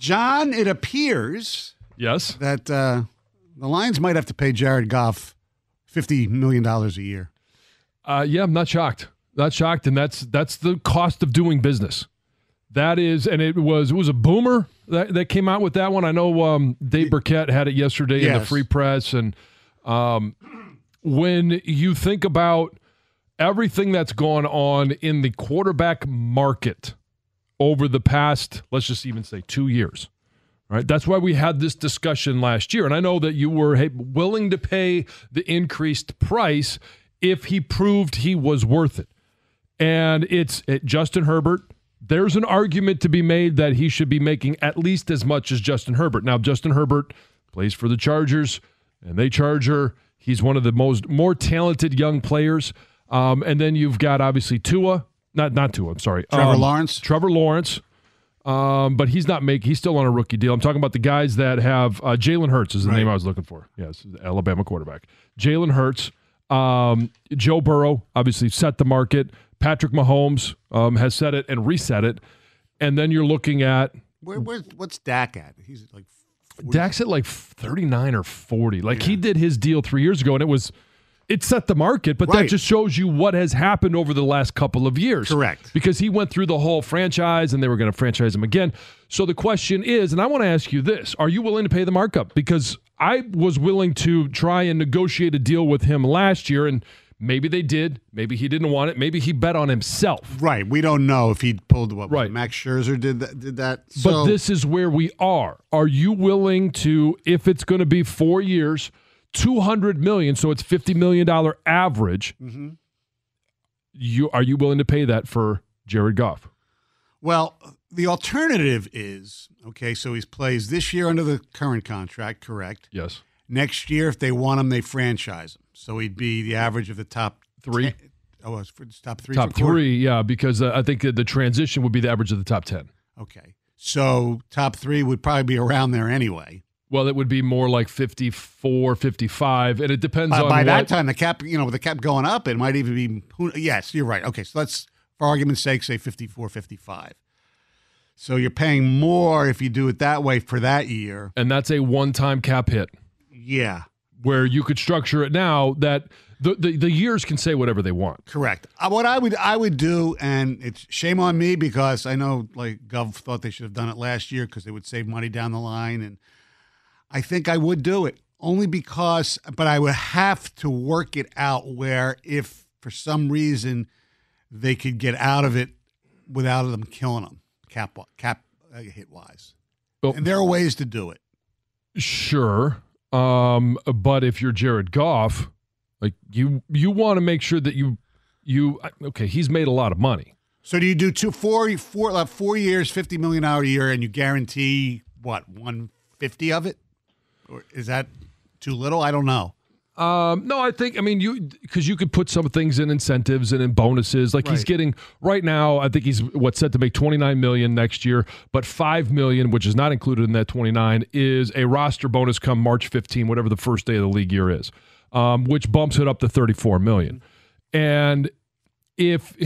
John, it appears Yes. that uh, the Lions might have to pay Jared Goff $50 million a year. Uh, yeah, I'm not shocked. Not shocked, and that's that's the cost of doing business. That is, and it was it was a boomer that, that came out with that one. I know um, Dave Birkett had it yesterday in the free press, and um, when you think about everything that's gone on in the quarterback market over the past, let's just even say two years, right? That's why we had this discussion last year. And I know that you were hey, willing to pay the increased price if he proved he was worth it. And it's it, Justin Herbert. There's an argument to be made that he should be making at least as much as Justin Herbert. Now, Justin Herbert plays for the Chargers, and they Charger. He's one of the most more talented young players. Um, and then you've got obviously Tua, not not Tua. I'm sorry, Trevor Um, Lawrence? Trevor Lawrence. Um, but he's not making. He's still on a rookie deal. I'm talking about the guys that have uh, Jalen Hurts is the Right. name I was looking for. Yes, Alabama quarterback. Jalen Hurts, um, Joe Burrow, obviously set the market. Patrick Mahomes um, has set it and reset it. And then you're looking at Where, where's, what's Dak at? He's like Dak's at like 39 or 40. Like he did his deal three years ago, and it was it set the market, but that just shows you what has happened over the last couple of years. Correct. Because he went through the whole franchise and they were going to franchise him again. So the question is, and I want to ask you this are you willing to pay the markup? Because I was willing to try and negotiate a deal with him last year, and maybe they did. Maybe he didn't want it. Maybe he bet on himself. right. We don't know if he pulled what Right. Max Scherzer did that. Did that. But this is where we are. Are you willing to, if it's going to be four years, two hundred million, so it's fifty million dollar average? Mm-hmm. You are you willing to pay that for Jared Goff? Well, the alternative is okay. So he plays this year under the current contract, correct? Yes. Next year, if they want him, they franchise him. So he'd be the average of the top Three? 10 oh, it's for top three. top three, yeah, because uh, I think the transition would be the average of the top ten. Okay. So top three would probably be around there anyway. Well, it would be more like 54, 55, and it depends By, on by what, that time, the cap, you know, with the cap going up, it might even be. who- Yes, you're right. Okay, so let's, for argument's sake, say 54, 55. So you're paying more if you do it that way for that year. and that's a one-time cap hit. Yeah, Where you could structure it now that the, the, the years can say whatever they want. correct. Uh, what I would I would do, and it's shame on me because I know like Goff thought they should have done it last year because they would save money down the line, and I think I would do it only because, but I would have to work it out where if for some reason they could get out of it without them killing them cap cap uh, hit wise, Well- and there are ways to do it. Sure. Um, but if you're Jared Goff, like you you want to make sure that you you okay, he's made a lot of money. So do you do two four four uh, four years, fifty million hour a year, and you guarantee what one fifty of it, is that too little? I don't know. Um, no, I think I mean you because you could put some things in incentives and in bonuses. Like he's getting right now, I think he's what's set to make twenty nine million next year, but five million, which is not included in that twenty nine, is a roster bonus come March fifteen, whatever the first day of the league year is, um, which bumps it up to thirty four million. And if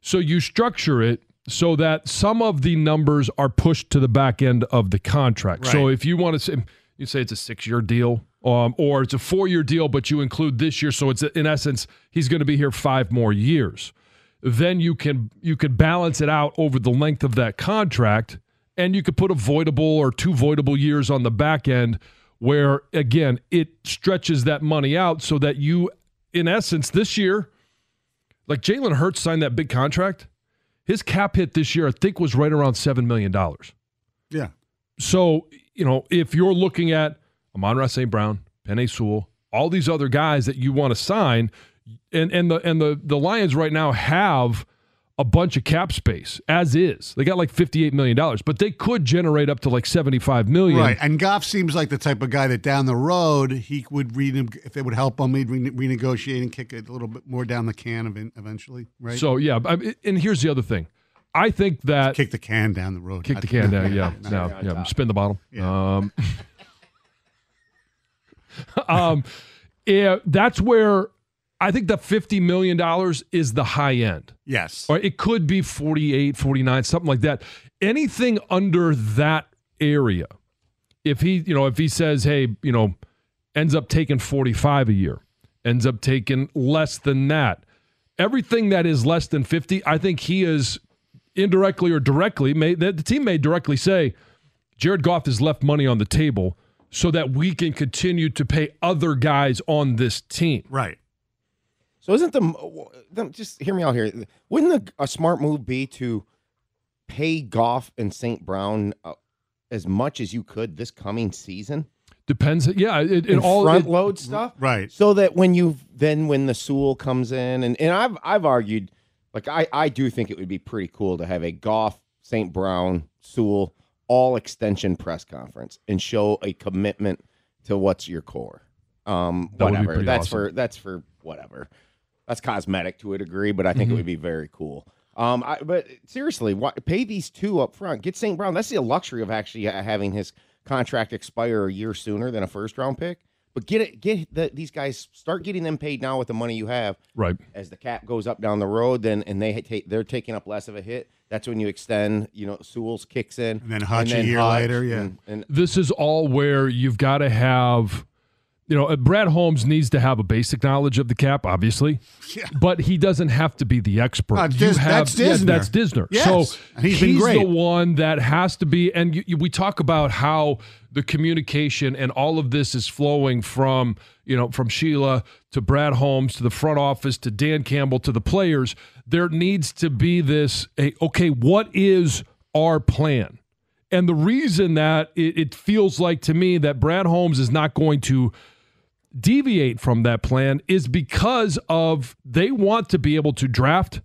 so, you structure it so that some of the numbers are pushed to the back end of the contract. So if you want to say, you say it's a six year deal, um, or it's a four year deal, but you include this year, so it's in essence he's going to be here five more years. Then you can you can balance it out over the length of that contract, and you could put a voidable or two voidable years on the back end, where again it stretches that money out so that you, in essence, this year, like Jalen Hurts signed that big contract, his cap hit this year I think was right around seven million dollars. Yeah. So, you know, if you're looking at Amon-Ra St. Brown, Penei Sewell, all these other guys that you want to sign, and and the and the the Lions right now have a bunch of cap space as is. They got like $58 million, but they could generate up to like 75 million. Right. And Goff seems like the type of guy that down the road he would read him if it would help him, he'd rene- renegotiate and kick it a little bit more down the can event- eventually. Right. So yeah, and here's the other thing. I think that kick the can down the road. Kick the can down. Yeah, no, yeah. Spin the bottle. Yeah. Um, um, yeah, that's where I think the fifty million dollars is the high end. Yes. Or it could be 48, 49, something like that. Anything under that area, if he, you know, if he says, hey, you know, ends up taking 45 a year, ends up taking less than that, everything that is less than 50, I think he is indirectly or directly, may, the, the team may directly say, Jared Goff has left money on the table so that we can continue to pay other guys on this team. Right. So isn't the them- just hear me out here? Wouldn't the, a smart move be to pay Goff and St. Brown uh, as much as you could this coming season? Depends. Yeah, it, it and all front it- load stuff, Right. So that when you then when the Sewell comes in, and, and I've I've argued, like I I do think it would be pretty cool to have a Goff, St. Brown, Sewell all extension press conference and show a commitment to what's your core. Um, That whatever. That's awesome. for that's for whatever. That's cosmetic to a degree, but I think it would be very cool. Um, I, but seriously, why, pay these two up front. Get St. Brown. That's the luxury of actually having his contract expire a year sooner than a first round pick. But get it, get the, these guys start getting them paid now with the money you have. right. As the cap goes up down the road, then and they take they're taking up less of a hit. That's when you extend. You know, Sewell's kicks in, And then Hutch a year Hutch, later, yeah. and, and this is all where you've got to have, you know, uh, Brad Holmes needs to have a basic knowledge of the cap, obviously, Yeah. but he doesn't have to be the expert. Uh, Dis- You have- that's yeah, that's Disner. Yes, So and he's been the great. one that has to be. And you, you- we talk about how the communication and all of this is flowing from you know from Sheila to Brad Holmes to the front office to Dan Campbell to the players. There needs to be this. A, okay, what is our plan? And the reason that it, it feels like to me that Brad Holmes is not going to deviate from that plan is because of they want to be able to draft,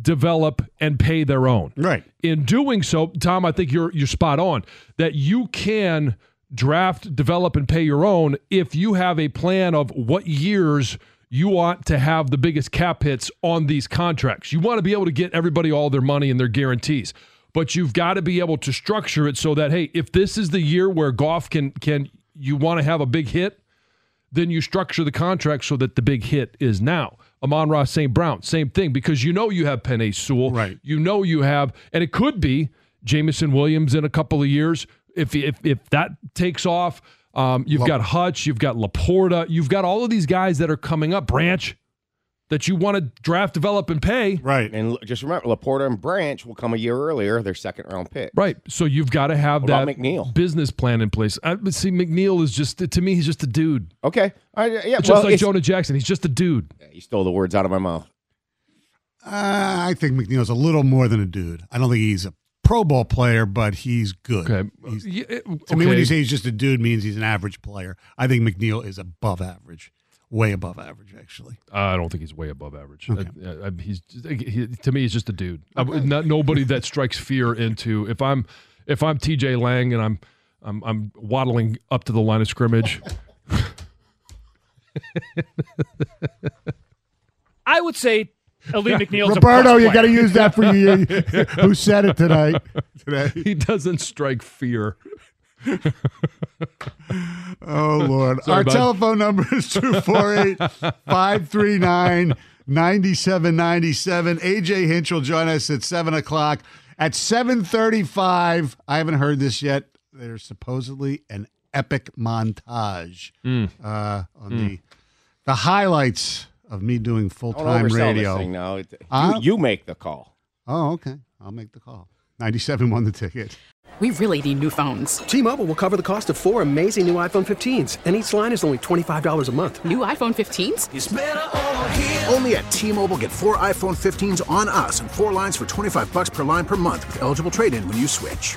develop, and pay their own. Right. In doing so, Tom, I think you're you're spot on that you can draft, develop, and pay your own if you have a plan of what years you want to have the biggest cap hits on these contracts. You want to be able to get everybody all their money and their guarantees. But you've got to be able to structure it so that hey, if this is the year where Goff can can you want to have a big hit, then you structure the contract so that the big hit is now. Amon-Ra St. Brown, same thing, because you know you have Penei Sewell. Right. You know you have, and it could be Jameson Williams in a couple of years. If if if that takes off, um, you've La- got Hutch, you've got LaPorta, you've got all of these guys that are coming up, Branch, that you want to draft, develop, and pay. Right. and just remember, LaPorta and Branch will come a year earlier. Their second round pick. Right. So you've got to have What that McNeill? business plan in place. I, but see, McNeill is just to me, he's just a dude. Okay. All right, yeah. Just well, like Jonah Jackson, he's just a dude. You stole the words out of my mouth. Uh, I think McNeill's a little more than a dude. I don't think he's a Pro Bowl player, but he's good. Okay. He's- Yeah, it- To me, when you say he's just a dude, means he's an average player. I think McNeill is above average, way above average, actually. I don't think he's way above average. I- I- I- he's he, to me, he's just a dude. I not nobody that strikes fear into. If I'm if I'm T.J. Lang and I'm I'm I'm waddling up to the line of scrimmage, I would say Ali McNeill's Roberto, you got to use that for you. Who said it tonight? Today. He doesn't strike fear. Oh, Lord. Sorry, Our bud. telephone number is 248 539 9797. AJ Hinch will join us at 7 o'clock. At 735, I haven't heard this yet. There's supposedly an epic montage Hmm. uh, on the the highlights of me doing full time radio. this thing now. It- Huh? you, you make the call. Oh, okay. I'll make the call. 97 won the ticket. We really need new phones. T-Mobile will cover the cost of four amazing new iPhone 15s, and each line is only $25 a month. New iPhone 15s? Only at T-Mobile get four iPhone 15s on us and four lines for 25 bucks per line per month with eligible trade-in when you switch.